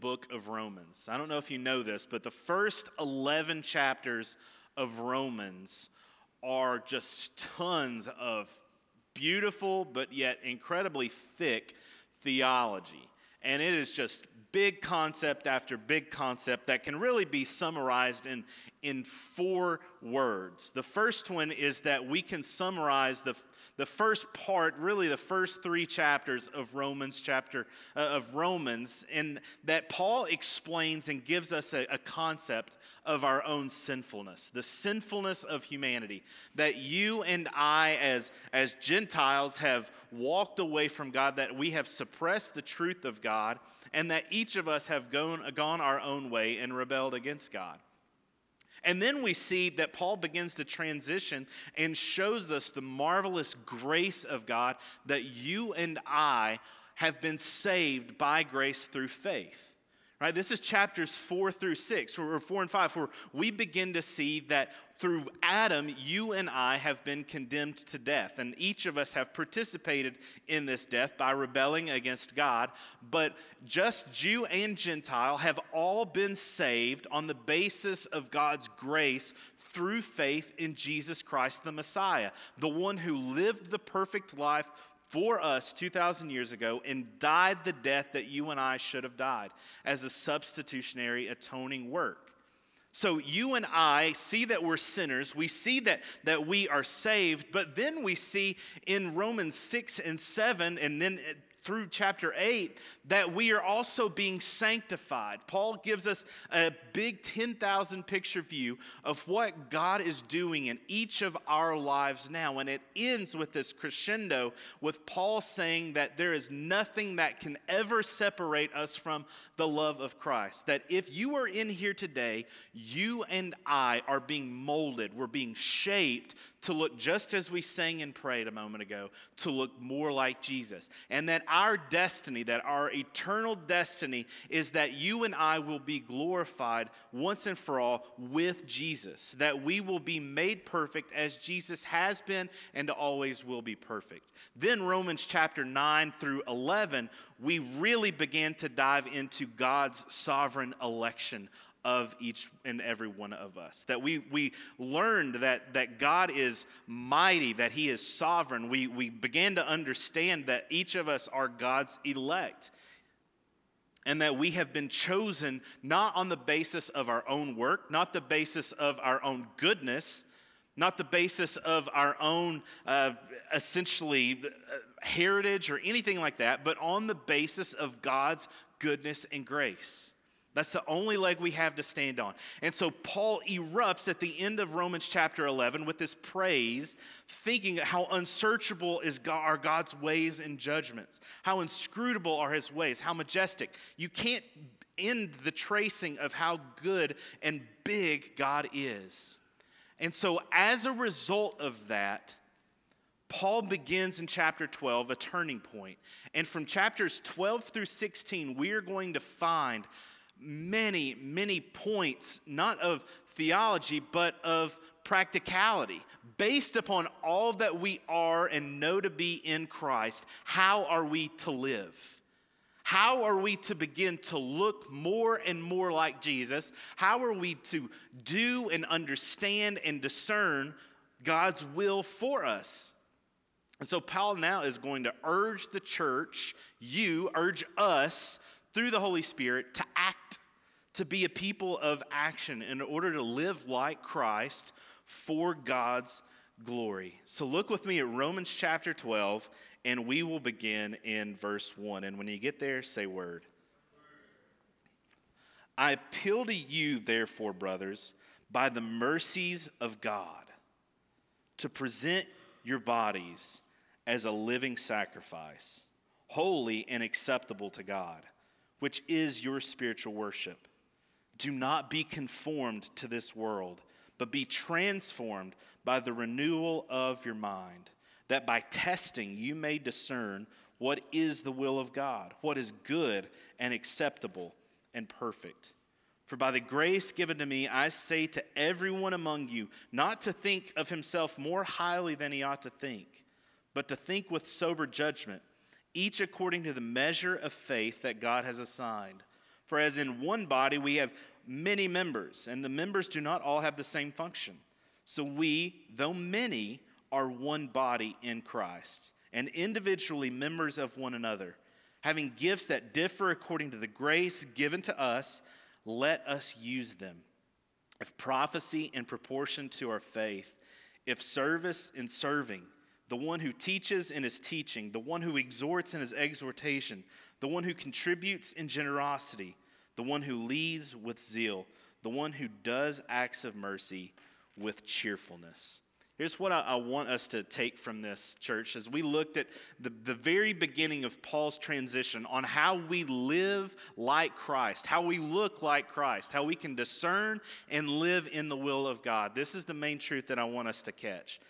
book of Romans. I don't know if you know this, but the first 11 chapters of Romans are just tons of beautiful but yet incredibly thick theology. And it is just big concept after big concept that can really be summarized in, in four words. The first one is that we can summarize the, the first part, really the first three chapters of Romans chapter uh, of Romans, and that Paul explains and gives us a, a concept of our own sinfulness, the sinfulness of humanity. That you and I, as, as Gentiles, have walked away from God, that we have suppressed the truth of God, and that each of us have gone, gone our own way and rebelled against God. And then we see that Paul begins to transition and shows us the marvelous grace of God that you and I have been saved by grace through faith. Right? This is chapters four through six, or four and five, where we begin to see that through Adam, you and I have been condemned to death. And each of us have participated in this death by rebelling against God. But just Jew and Gentile have all been saved on the basis of God's grace through faith in Jesus Christ the Messiah, the one who lived the perfect life for us 2,000 years ago and died the death that you and I should have died as a substitutionary atoning work. So you and I see that we're sinners. We see that, that we are saved, but then we see in Romans 6 and 7, and then through chapter 8 that we are also being sanctified. Paul gives us a big 10,000 picture view of what God is doing in each of our lives now. And it ends with this crescendo with Paul saying that there is nothing that can ever separate us from the love of Christ. That if you are in here today, you and I are being molded, we're being shaped to look just as we sang and prayed a moment ago, to look more like Jesus. And that our destiny, that our eternal destiny, is that you and I will be glorified once and for all with Jesus. That we will be made perfect as Jesus has been and always will be perfect. Then, Romans chapter 9 through 11, we really began to dive into God's sovereign election of each and every one of us. That we, we learned that, that God is mighty, that He is sovereign. We, we began to understand that each of us are God's elect. And that we have been chosen not on the basis of our own work, not the basis of our own goodness, not the basis of our own uh, essentially uh, heritage or anything like that, but on the basis of God's goodness and grace. That's the only leg we have to stand on. And so Paul erupts at the end of Romans chapter 11 with this praise, thinking how unsearchable is God, are God's ways and judgments, how inscrutable are his ways, how majestic. You can't end the tracing of how good and big God is. And so, as a result of that, Paul begins in chapter 12 a turning point. And from chapters 12 through 16, we are going to find many, many points, not of theology, but of practicality. Based upon all that we are and know to be in Christ, how are we to live? How are we to begin to look more and more like Jesus? How are we to do and understand and discern God's will for us? And so, Paul now is going to urge the church, you, urge us through the Holy Spirit to act, to be a people of action in order to live like Christ for God's glory. So look with me at Romans chapter 12, and we will begin in verse 1. And when you get there, say word. I appeal to you, therefore, brothers, by the mercies of God, to present your bodies as a living sacrifice, holy and acceptable to God which is your spiritual worship. Do not be conformed to this world, but be transformed by the renewal of your mind, that by testing you may discern what is the will of God, what is good and acceptable and perfect. For by the grace given to me, I say to everyone among you not to think of himself more highly than he ought to think, but to think with sober judgment each according to the measure of faith that God has assigned. For as in one body we have many members, and the members do not all have the same function. So we, though many, are one body in Christ, and individually members of one another. Having gifts that differ according to the grace given to us, let us use them. If prophecy in proportion to our faith, if service in serving, the one who teaches in his teaching, the one who exhorts in his exhortation, the one who contributes in generosity, the one who leads with zeal, the one who does acts of mercy with cheerfulness. Here's what I, I, want us to take from this, church, as we looked at the, the very beginning of Paul's transition on how we live like Christ, how we look like Christ, how we can discern and live in the will of God. This is the main truth that I want us to catch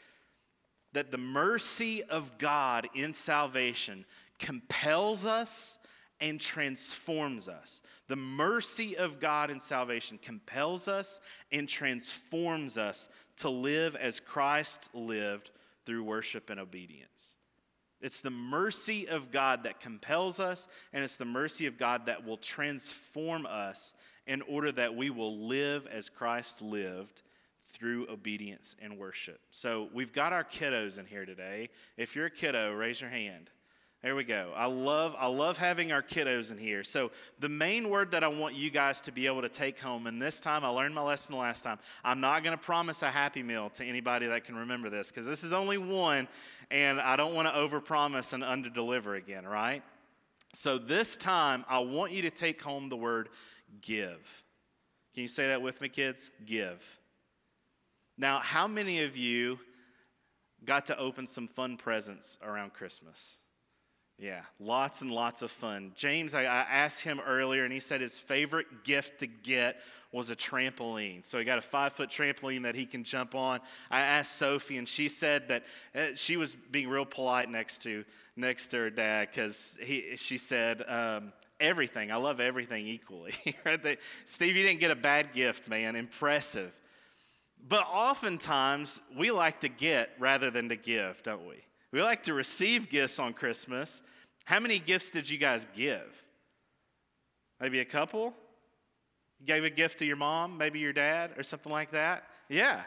that the mercy of God in salvation compels us and transforms us. The mercy of God in salvation compels us and transforms us to live as Christ lived through worship and obedience. It's the mercy of God that compels us, and it's the mercy of God that will transform us in order that we will live as Christ lived through obedience and worship. So we've got our kiddos in here today. If you're a kiddo, raise your hand. There we go. I love I love having our kiddos in here. So the main word that I want you guys to be able to take home, and this time I learned my lesson the last time. I'm not going to promise a happy meal to anybody that can remember this because this is only one, and I don't want to overpromise and underdeliver again, right? So this time I want you to take home the word give. Can you say that with me, kids? Give. Now, how many of you got to open some fun presents around Christmas? Yeah, lots and lots of fun. James, I, I, asked him earlier, and he said his favorite gift to get was a trampoline. So he got a five foot trampoline that he can jump on. I asked Sophie, and she said that uh, she was being real polite next to next to her dad because he she said. Um, everything. I love everything equally. Steve, you didn't get a bad gift, man. Impressive. But oftentimes, we like to get rather than to give, don't we? We like to receive gifts on Christmas. How many gifts did you guys give? Maybe a couple? You gave a gift to your mom, maybe your dad, or something like that? Yeah.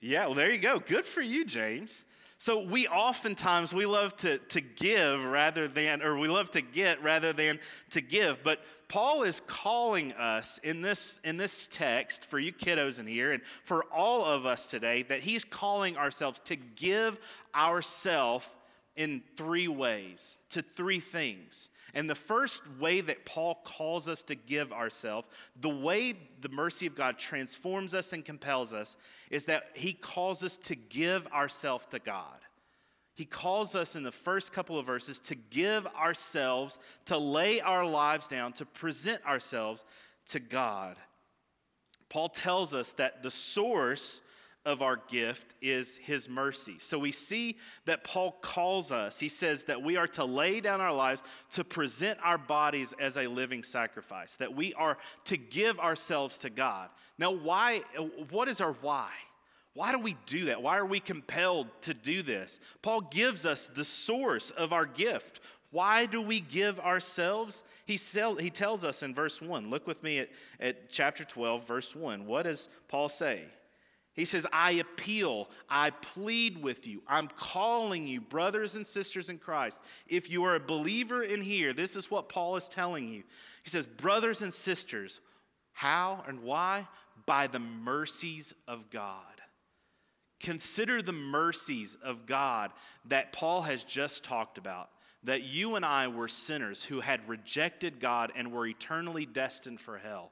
Yeah, well, there you go. Good for you, James. So we oftentimes we love to, to give rather than, or we love to get rather than to give. But Paul is calling us in this, in this text for you kiddos in here and for all of us today that he's calling ourselves to give ourselves in three ways, to three things. And the first way that Paul calls us to give ourselves, the way the mercy of God transforms us and compels us, is that he calls us to give ourselves to God. He calls us in the first couple of verses to give ourselves, to lay our lives down, to present ourselves to God. Paul tells us that the source of our gift is his mercy. So we see that Paul calls us, he says that we are to lay down our lives to present our bodies as a living sacrifice, that we are to give ourselves to God. Now, why, what is our why? Why do we do that? Why are we compelled to do this? Paul gives us the source of our gift. Why do we give ourselves? He, sell, he tells us in verse 1. Look with me at, at chapter 12, verse 1. What does Paul say? He says, I appeal, I plead with you, I'm calling you, brothers and sisters in Christ. If you are a believer in here, this is what Paul is telling you. He says, Brothers and sisters, how and why? By the mercies of God. Consider the mercies of God that Paul has just talked about. That you and I were sinners who had rejected God and were eternally destined for hell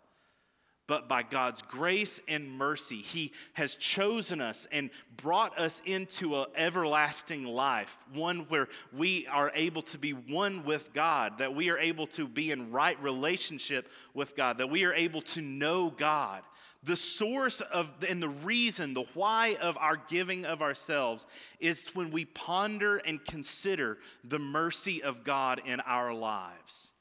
but by God's grace and mercy, He has chosen us and brought us into an everlasting life, one where we are able to be one with God, that we are able to be in right relationship with God, that we are able to know God. The source of and the reason, the why of our giving of ourselves is when we ponder and consider the mercy of God in our lives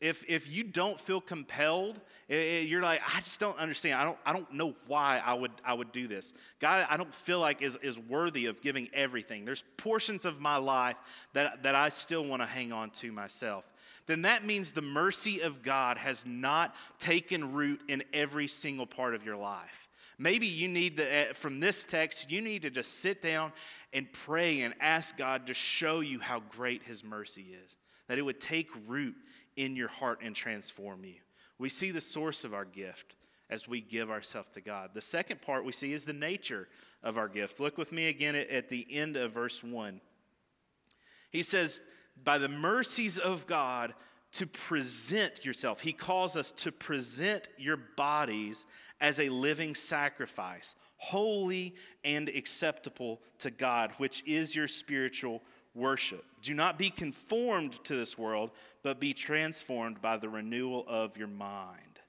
if, if you don't feel compelled, you're like, I just don't understand. I don't, I don't know why I would, I would do this. God, I don't feel like is, is worthy of giving everything. There's portions of my life that, that I still want to hang on to myself. then that means the mercy of God has not taken root in every single part of your life. Maybe you need to, eh, from this text, you need to just sit down and pray and ask God to show you how great His mercy is, that it would take root in your heart and transform you. We see the source of our gift as we give ourselves to God. The second part we see is the nature of our gift. Look with me again at the end of verse 1. He says, By the mercies of God, to present yourself. He calls us to present your bodies as a living sacrifice, holy and acceptable to God, which is your spiritual worship. Do not be conformed to this world, but be transformed by the renewal of your mind.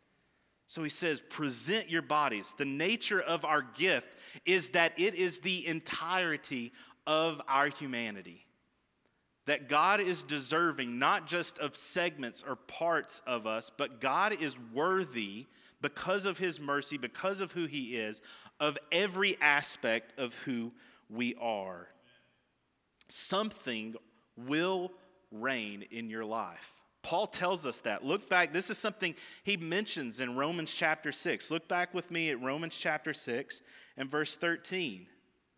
So he says, present your bodies. The nature of our gift is that it is the entirety of our humanity. That God is deserving not just of segments or parts of us, but God is worthy because of his mercy, because of who he is, of every aspect of who we are. Something will reign in your life. Paul tells us that. Look back, this is something he mentions in Romans chapter 6. Look back with me at Romans chapter 6 and verse 13.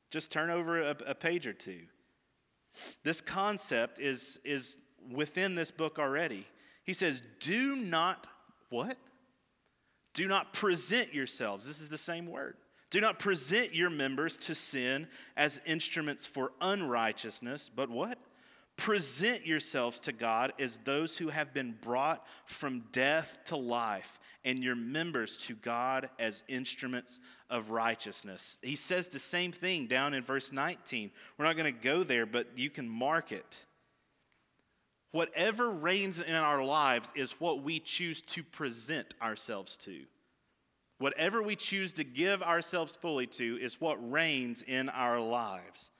Just turn over a, a page or two. This concept is, is within this book already. He says, Do not, what? Do not present yourselves. This is the same word. Do not present your members to sin as instruments for unrighteousness, but what? Present yourselves to God as those who have been brought from death to life, and your members to God as instruments of righteousness. He says the same thing down in verse 19. We're not going to go there, but you can mark it. Whatever reigns in our lives is what we choose to present ourselves to. Whatever we choose to give ourselves fully to is what reigns in our lives.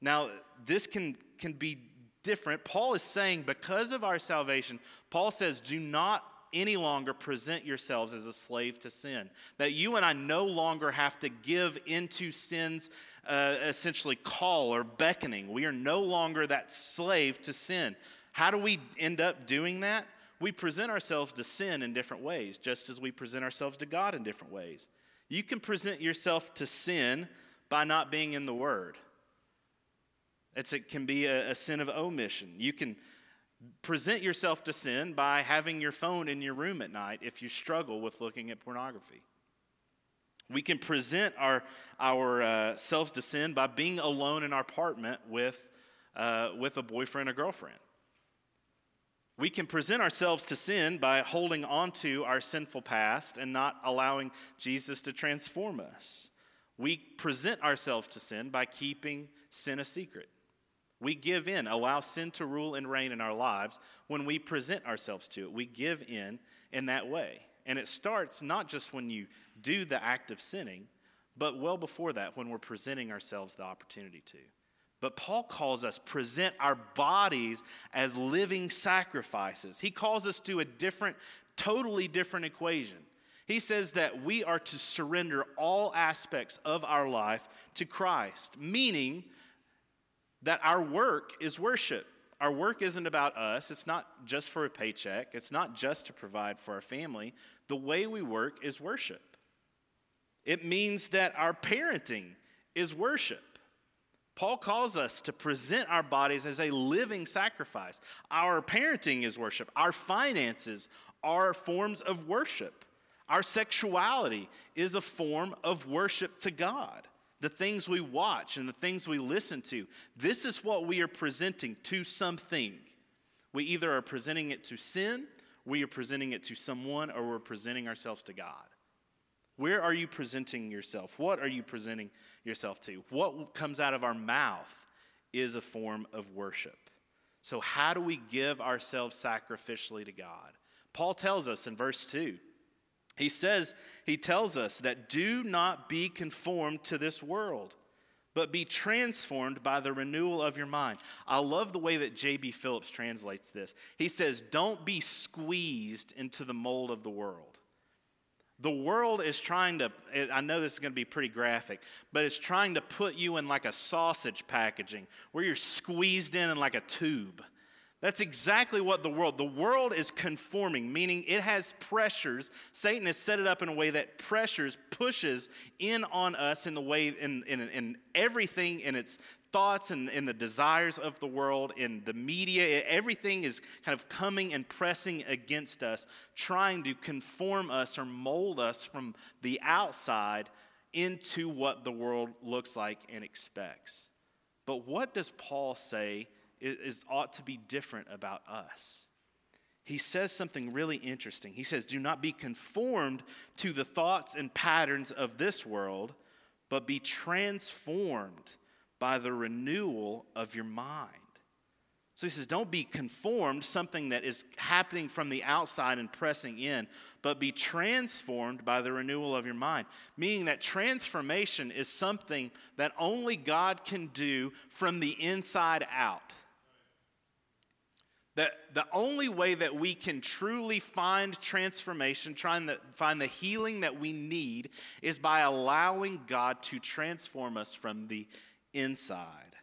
Now, this can, can be different. Paul is saying, because of our salvation, Paul says, do not any longer present yourselves as a slave to sin. That you and I no longer have to give into sin's uh, essentially call or beckoning. We are no longer that slave to sin. How do we end up doing that? We present ourselves to sin in different ways, just as we present ourselves to God in different ways. You can present yourself to sin by not being in the Word. It's, it can be a, a sin of omission. You can present yourself to sin by having your phone in your room at night if you struggle with looking at pornography. We can present our, ourselves uh, to sin by being alone in our apartment with, uh, with a boyfriend or girlfriend. We can present ourselves to sin by holding onto our sinful past and not allowing Jesus to transform us. We present ourselves to sin by keeping sin a secret. We give in, allow sin to rule and reign in our lives when we present ourselves to it. We give in in that way. And it starts not just when you do the act of sinning, but well before that when we're presenting ourselves the opportunity to. But Paul calls us present our bodies as living sacrifices. He calls us to a different, totally different equation. He says that we are to surrender all aspects of our life to Christ, meaning that our work is worship. Our work isn't about us, it's not just for a paycheck, it's not just to provide for our family. The way we work is worship. It means that our parenting is worship. Paul calls us to present our bodies as a living sacrifice. Our parenting is worship. Our finances are forms of worship. Our sexuality is a form of worship to God. The things we watch and the things we listen to, this is what we are presenting to something. We either are presenting it to sin, we are presenting it to someone, or we're presenting ourselves to God. Where are you presenting yourself? What are you presenting yourself to? What comes out of our mouth is a form of worship. So, how do we give ourselves sacrificially to God? Paul tells us in verse 2. He says, he tells us that do not be conformed to this world, but be transformed by the renewal of your mind. I love the way that J.B. Phillips translates this. He says, don't be squeezed into the mold of the world. The world is trying to, I know this is going to be pretty graphic, but it's trying to put you in like a sausage packaging where you're squeezed in in like a tube. That's exactly what the world, the world is conforming, meaning it has pressures. Satan has set it up in a way that pressures, pushes in on us in the way, in, in, in everything in its thoughts and in the desires of the world, and the media. Everything is kind of coming and pressing against us, trying to conform us or mold us from the outside into what the world looks like and expects. But what does Paul say is, is, ought to be different about us? He says something really interesting. He says, Do not be conformed to the thoughts and patterns of this world, but be transformed by the renewal of your mind. So he says, don't be conformed, something that is happening from the outside and pressing in, but be transformed by the renewal of your mind. Meaning that transformation is something that only God can do from the inside out. That the only way that we can truly find transformation, trying to find the healing that we need, is by allowing God to transform us from the inside.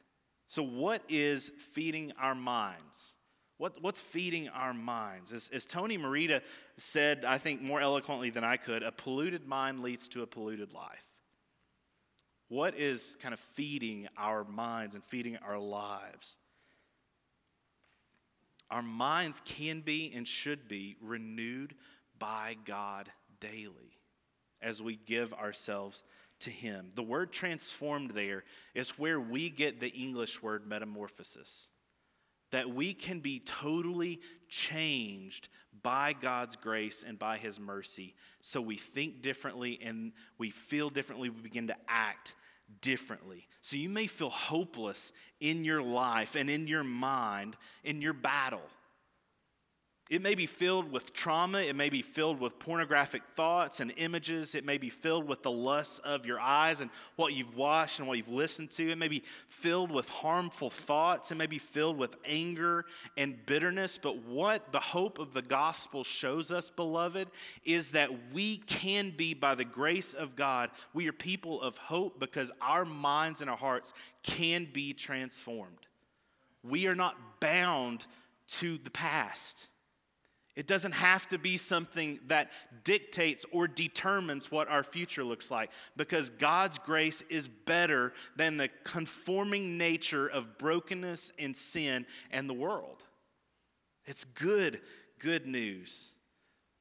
So, what is feeding our minds? What, what's feeding our minds? As, as Tony Merida said, I think more eloquently than I could, a polluted mind leads to a polluted life. What is kind of feeding our minds and feeding our lives? Our minds can be and should be renewed by God daily as we give ourselves to him. The word transformed there is where we get the English word metamorphosis. That we can be totally changed by God's grace and by his mercy. So we think differently and we feel differently. We begin to act differently. So you may feel hopeless in your life and in your mind, in your battle. It may be filled with trauma. It may be filled with pornographic thoughts and images. It may be filled with the lusts of your eyes and what you've watched and what you've listened to. It may be filled with harmful thoughts. It may be filled with anger and bitterness. But what the hope of the gospel shows us, beloved, is that we can be, by the grace of God, we are people of hope because our minds and our hearts can be transformed. We are not bound to the past. It doesn't have to be something that dictates or determines what our future looks like because God's grace is better than the conforming nature of brokenness and sin and the world. It's good, good news.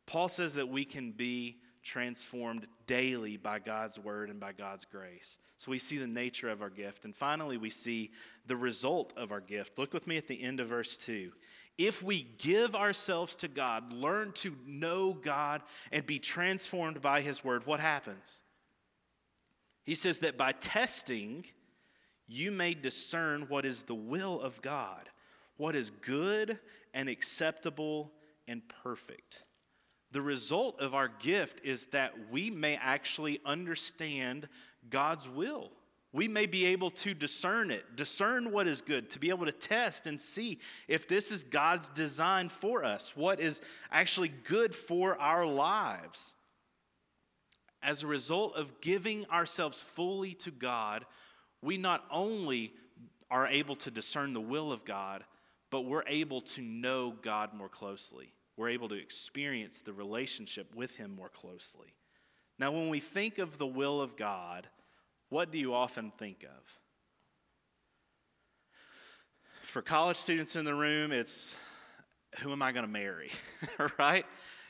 Paul says that we can be transformed daily by God's word and by God's grace. So we see the nature of our gift. And finally, we see the result of our gift. Look with me at the end of verse 2 if we give ourselves to God, learn to know God, and be transformed by His Word, what happens? He says that by testing, you may discern what is the will of God, what is good and acceptable and perfect. The result of our gift is that we may actually understand God's will. We may be able to discern it, discern what is good, to be able to test and see if this is God's design for us, what is actually good for our lives. As a result of giving ourselves fully to God, we not only are able to discern the will of God, but we're able to know God more closely. We're able to experience the relationship with Him more closely. Now, when we think of the will of God, what do you often think of? For college students in the room, it's who am I going to marry, right?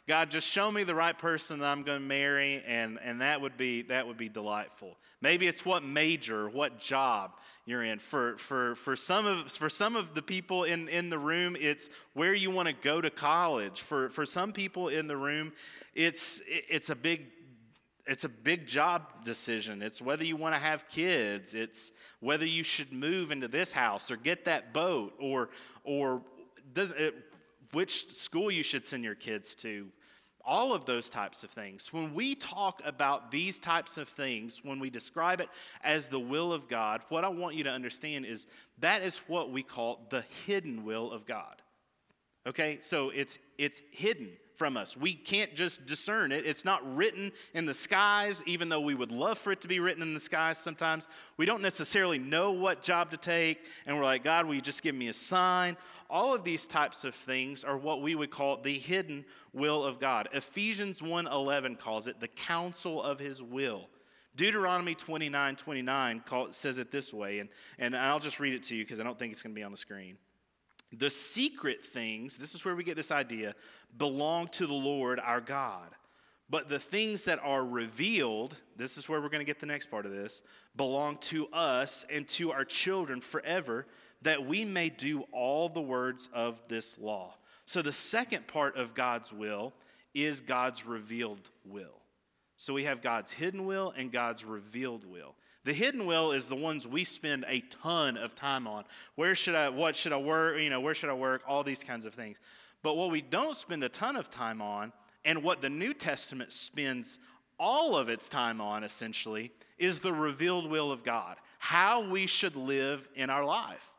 God, just show me the right person that I'm going to marry, and, and that would be that would be delightful. Maybe it's what major, what job you're in. For for for some of for some of the people in, in the room, it's where you want to go to college. For for some people in the room, it's it's a big it's a big job decision. It's whether you want to have kids. It's whether you should move into this house or get that boat or or does it, which school you should send your kids to. All of those types of things. When we talk about these types of things, when we describe it as the will of God, what I want you to understand is that is what we call the hidden will of God. Okay? So it's it's hidden from us. We can't just discern it. It's not written in the skies, even though we would love for it to be written in the skies sometimes. We don't necessarily know what job to take, and we're like, God, will you just give me a sign? All of these types of things are what we would call the hidden will of God. Ephesians 1:11 calls it the counsel of his will. Deuteronomy 29 29 call, says it this way, and, and I'll just read it to you because I don't think it's going to be on the screen. The secret things, this is where we get this idea, belong to the Lord our God. But the things that are revealed, this is where we're going to get the next part of this, belong to us and to our children forever, that we may do all the words of this law. So the second part of God's will is God's revealed will. So we have God's hidden will and God's revealed will. The hidden will is the ones we spend a ton of time on. Where should I, what should I work, you know, where should I work, all these kinds of things. But what we don't spend a ton of time on, and what the New Testament spends all of its time on essentially, is the revealed will of God. How we should live in our life.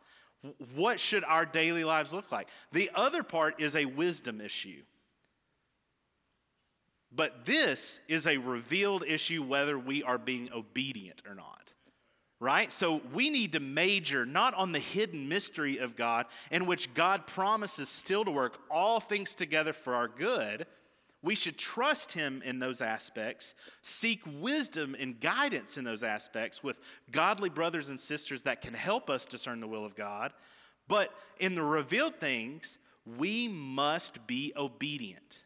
What should our daily lives look like? The other part is a wisdom issue. But this is a revealed issue whether we are being obedient or not. Right? So we need to major not on the hidden mystery of God, in which God promises still to work all things together for our good. We should trust Him in those aspects, seek wisdom and guidance in those aspects with godly brothers and sisters that can help us discern the will of God. But in the revealed things, we must be obedient.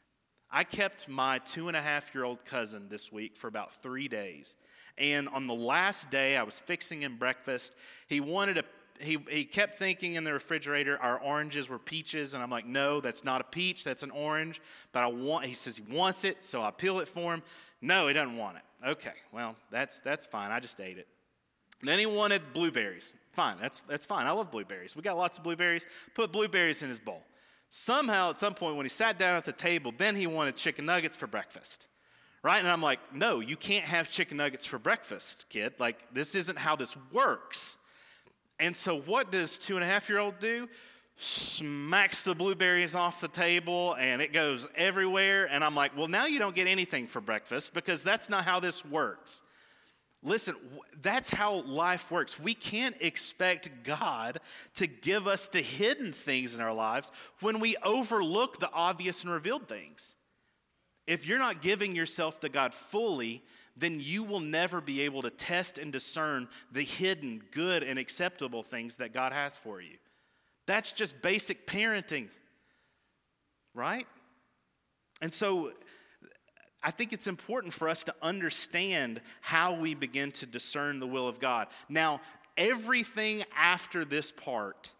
I kept my two and a half year old cousin this week for about three days. And on the last day, I was fixing him breakfast. He wanted a he, he kept thinking in the refrigerator our oranges were peaches. And i'm like no that's not a peach that's an orange. But i want he says he wants it so i peel it for him. No he doesn't want it. Okay well that's that's fine. I just ate it. And then he wanted blueberries. Fine that's that's fine. I love blueberries. We got lots of blueberries. Put blueberries in his bowl. Somehow, at some point, when he sat down at the table, then he wanted chicken nuggets for breakfast. Right? And I'm like, no, you can't have chicken nuggets for breakfast, kid. Like, this isn't how this works. And so, what does two and a half year old do? Smacks the blueberries off the table and it goes everywhere. And I'm like, well, now you don't get anything for breakfast because that's not how this works. Listen, that's how life works. We can't expect God to give us the hidden things in our lives when we overlook the obvious and revealed things. If you're not giving yourself to God fully, then you will never be able to test and discern the hidden, good, and acceptable things that God has for you. That's just basic parenting, right? And so I think it's important for us to understand how we begin to discern the will of God. Now, everything after this part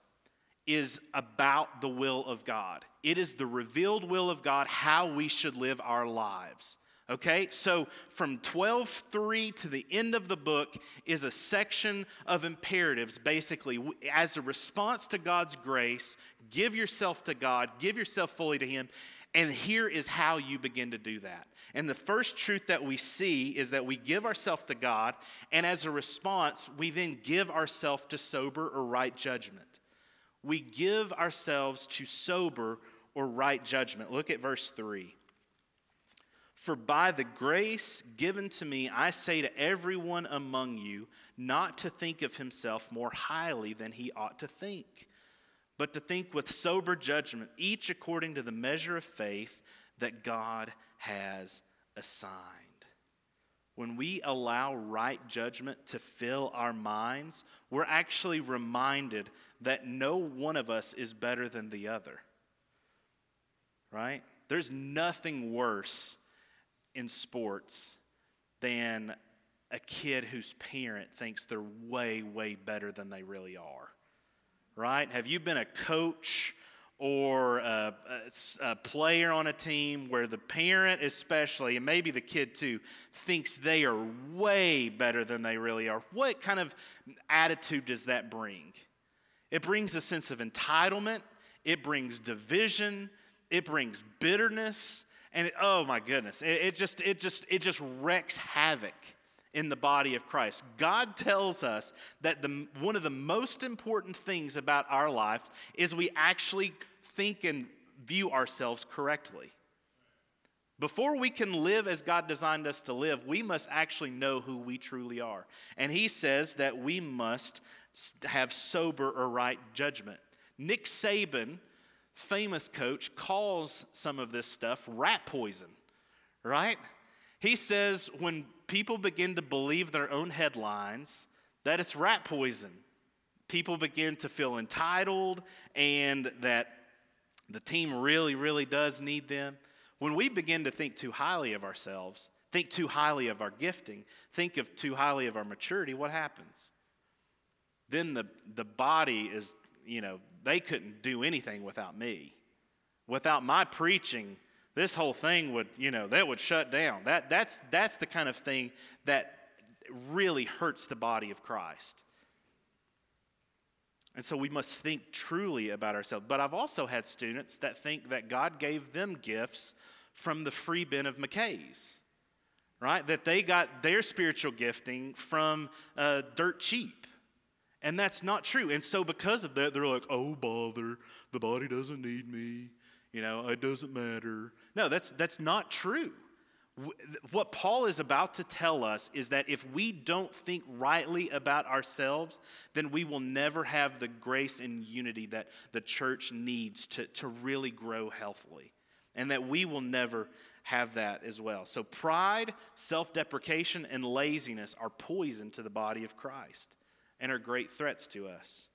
is about the will of God. It is the revealed will of God, how we should live our lives. Okay, so from 12:3 to the end of the book is a section of imperatives. Basically, as a response to God's grace, give yourself to God, give yourself fully to Him, and here is how you begin to do that. And the first truth that we see is that we give ourselves to God, and as a response, we then give ourselves to sober or right judgment. We give ourselves to sober or right judgment. Look at verse 3. For by the grace given to me, I say to everyone among you not to think of himself more highly than he ought to think but to think with sober judgment, each according to the measure of faith that God has assigned. When we allow right judgment to fill our minds, we're actually reminded that no one of us is better than the other. Right? There's nothing worse in sports than a kid whose parent thinks they're way, way better than they really are right? Have you been a coach or a, a, a, player on a team where the parent, especially, and maybe the kid too, thinks they are way better than they really are? What kind of attitude does that bring? It brings a sense of entitlement, it brings division, it brings bitterness. And it, oh my goodness, it, it just it just it just wrecks havoc in the body of Christ. God tells us that the, one of the most important things about our life is we actually think and view ourselves correctly. Before we can live as God designed us to live, we must actually know who we truly are. And he says that we must have sober or right judgment. Nick Saban, famous coach, calls some of this stuff rat poison, right? He says when people begin to believe their own headlines, that it's rat poison. People begin to feel entitled and that the team really, really does need them. When we begin to think too highly of ourselves, think too highly of our gifting, think of too highly of our maturity, what happens? Then the, the body is, you know, they couldn't do anything without me. Without my preaching, this whole thing would, you know, that would shut down. That, that's, that's the kind of thing that really hurts the body of Christ. And so we must think truly about ourselves. But I've also had students that think that God gave them gifts from the free bin of McKay's, right? That they got their spiritual gifting from uh, dirt cheap. And that's not true. And so because of that, they're like, oh, bother, the body doesn't need me. You know, it doesn't matter. No, that's, that's not true. What Paul is about to tell us is that if we don't think rightly about ourselves, then we will never have the grace and unity that the church needs to, to really grow healthily. And that we will never have that as well. So, pride, self deprecation, and laziness are poison to the body of Christ and are great threats to us.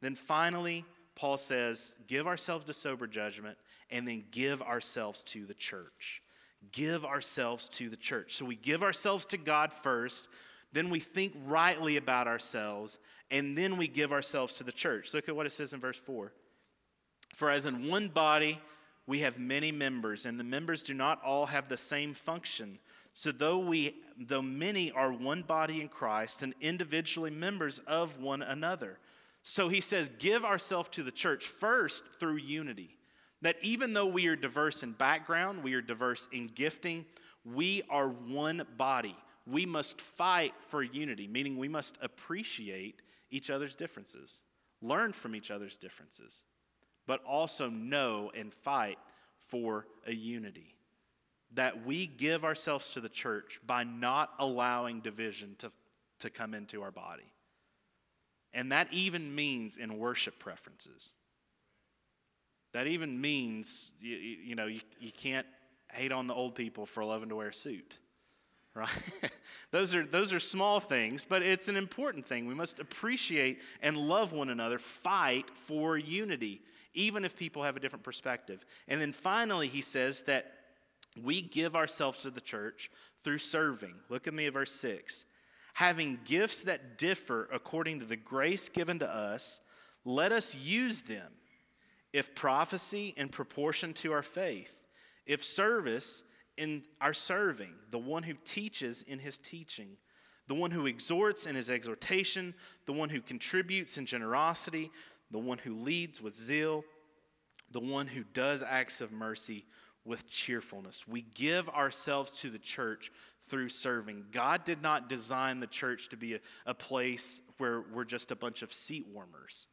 Then finally, Paul says, give ourselves to sober judgment and then give ourselves to the church give ourselves to the church. So we give ourselves to God first, then we think rightly about ourselves, and then we give ourselves to the church. Look at what it says in verse 4. For as in one body we have many members, and the members do not all have the same function. So though we though many are one body in Christ and individually members of one another. So he says, give ourselves to the church first through unity. That even though we are diverse in background, we are diverse in gifting, we are one body. We must fight for unity, meaning we must appreciate each other's differences, learn from each other's differences, but also know and fight for a unity. That we give ourselves to the church by not allowing division to, to come into our body. And that even means in worship preferences. That even means, you, you know, you, you can't hate on the old people for loving to wear a suit right? Those are those are small things but it's an important thing. We must appreciate and love one another fight for unity even if people have a different perspective. And then finally he says that we give ourselves to the church through serving. Look at me at verse 6 having gifts that differ according to the grace given to us let us use them if prophecy in proportion to our faith, if service in our serving, the one who teaches in his teaching, the one who exhorts in his exhortation, the one who contributes in generosity, the one who leads with zeal, the one who does acts of mercy with cheerfulness. We give ourselves to the church through serving. God did not design the church to be a, a place where we're just a bunch of seat warmers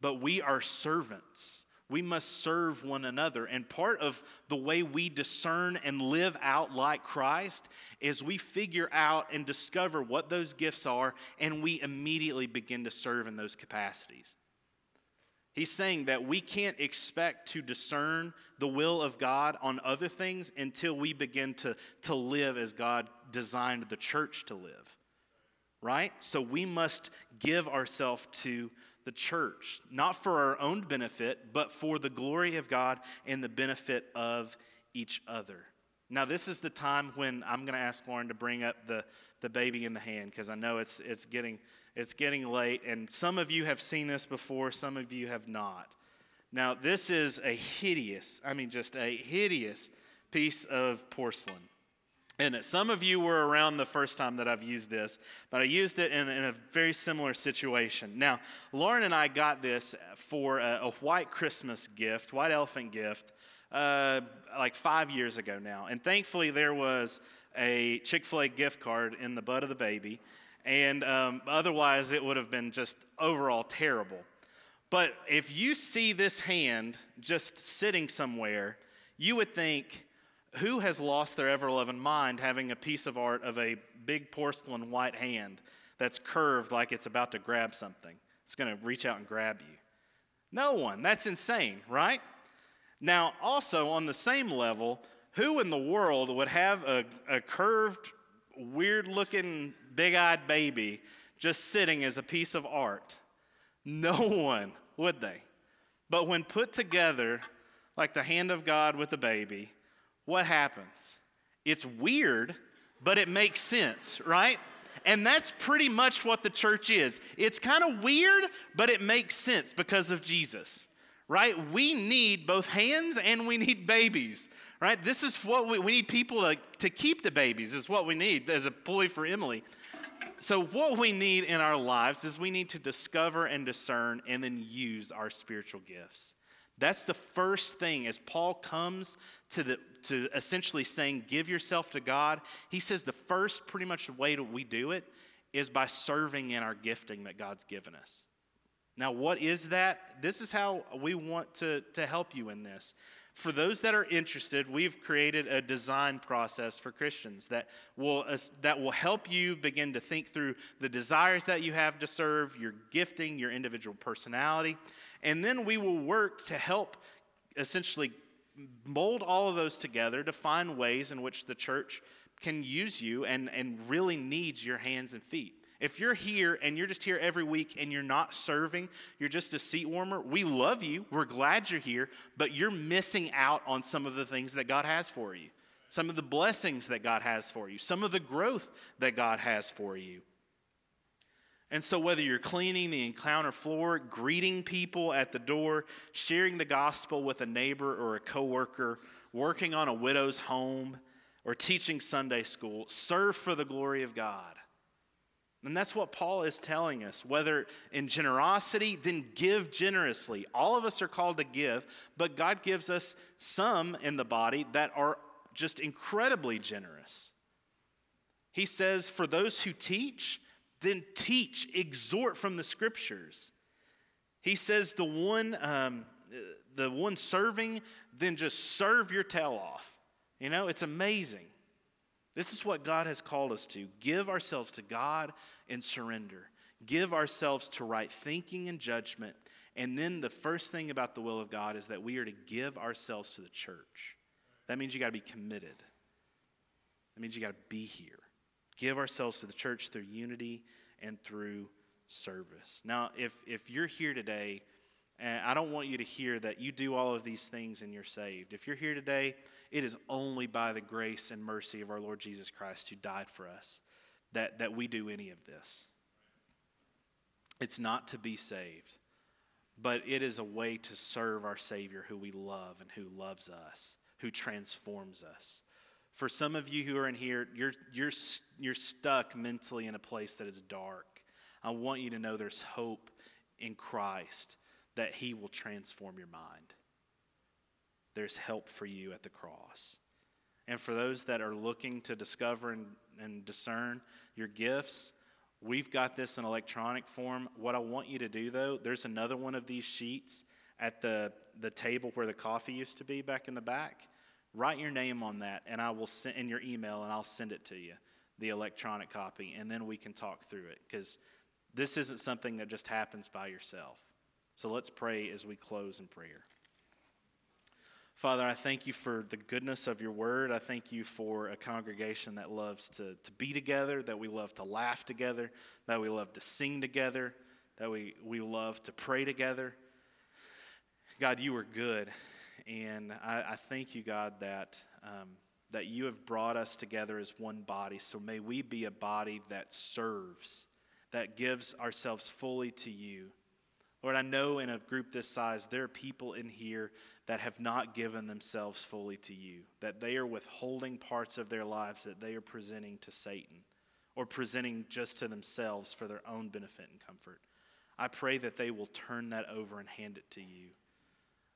but we are servants. We must serve one another. And part of the way we discern and live out like Christ is we figure out and discover what those gifts are, and we immediately begin to serve in those capacities. He's saying that we can't expect to discern the will of God on other things until we begin to, to live as God designed the church to live. Right? So we must give ourselves to the church, not for our own benefit, but for the glory of God and the benefit of each other. Now, this is the time when I'm going to ask Lauren to bring up the, the baby in the hand because I know it's, it's, getting, it's getting late, and some of you have seen this before, some of you have not. Now, this is a hideous, I mean, just a hideous piece of porcelain. And some of you were around the first time that I've used this, but I used it in, in a very similar situation. Now, Lauren and I got this for a, a white Christmas gift, white elephant gift, uh, like five years ago now. And thankfully, there was a Chick fil A gift card in the butt of the baby. And um, otherwise, it would have been just overall terrible. But if you see this hand just sitting somewhere, you would think, Who has lost their ever loving mind having a piece of art of a big porcelain white hand that's curved like it's about to grab something? It's going to reach out and grab you. No one. That's insane, right? Now, also on the same level, who in the world would have a, a curved, weird looking, big eyed baby just sitting as a piece of art? No one, would they? But when put together, like the hand of God with a baby, what happens? It's weird, but it makes sense, right? And that's pretty much what the church is. It's kind of weird, but it makes sense because of Jesus, right? We need both hands and we need babies, right? This is what we, we need people to, to keep the babies, is what we need as a pulley for Emily. So, what we need in our lives is we need to discover and discern and then use our spiritual gifts. That's the first thing as Paul comes to, the, to essentially saying, give yourself to God. He says the first pretty much way that we do it is by serving in our gifting that God's given us. Now, what is that? This is how we want to, to help you in this. For those that are interested, we've created a design process for Christians that will, that will help you begin to think through the desires that you have to serve, your gifting, your individual personality. And then we will work to help essentially mold all of those together to find ways in which the church can use you and, and really needs your hands and feet. If you're here and you're just here every week and you're not serving, you're just a seat warmer, we love you. We're glad you're here, but you're missing out on some of the things that God has for you, some of the blessings that God has for you, some of the growth that God has for you. And so, whether you're cleaning the encounter floor, greeting people at the door, sharing the gospel with a neighbor or a coworker, working on a widow's home, or teaching Sunday school, serve for the glory of God. And that's what Paul is telling us. Whether in generosity, then give generously. All of us are called to give, but God gives us some in the body that are just incredibly generous. He says, for those who teach, then teach, exhort from the scriptures. He says the one, um, the one serving, then just serve your tail off. You know, it's amazing. This is what God has called us to give ourselves to God and surrender, give ourselves to right thinking and judgment. And then the first thing about the will of God is that we are to give ourselves to the church. That means you got to be committed, that means you got to be here give ourselves to the church through unity and through service. Now, if, if you're here today, and I don't want you to hear that you do all of these things and you're saved. If you're here today, it is only by the grace and mercy of our Lord Jesus Christ who died for us that, that we do any of this. It's not to be saved, but it is a way to serve our Savior who we love and who loves us, who transforms us. For some of you who are in here, you're, you're, you're stuck mentally in a place that is dark. I want you to know there's hope in Christ that He will transform your mind. There's help for you at the cross. And for those that are looking to discover and, and discern your gifts, we've got this in electronic form. What I want you to do, though, there's another one of these sheets at the, the table where the coffee used to be back in the back. Write your name on that, and I will send in your email, and I'll send it to you, the electronic copy, and then we can talk through it because this isn't something that just happens by yourself. So let's pray as we close in prayer. Father, I thank you for the goodness of your word. I thank you for a congregation that loves to, to be together, that we love to laugh together, that we love to sing together, that we, we love to pray together. God, you are good. And I, I thank you, God, that, um, that you have brought us together as one body. So may we be a body that serves, that gives ourselves fully to you. Lord, I know in a group this size, there are people in here that have not given themselves fully to you, that they are withholding parts of their lives that they are presenting to Satan or presenting just to themselves for their own benefit and comfort. I pray that they will turn that over and hand it to you.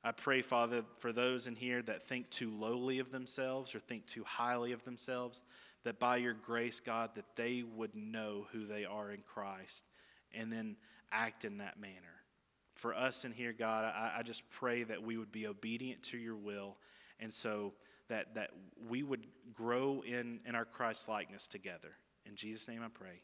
I pray, Father, for those in here that think too lowly of themselves or think too highly of themselves, that by your grace, God, that they would know who they are in Christ and then act in that manner for us in here, God, I, I just pray that we would be obedient to your will. And so that, that we would grow in, in our Christ likeness together. In Jesus' name I pray.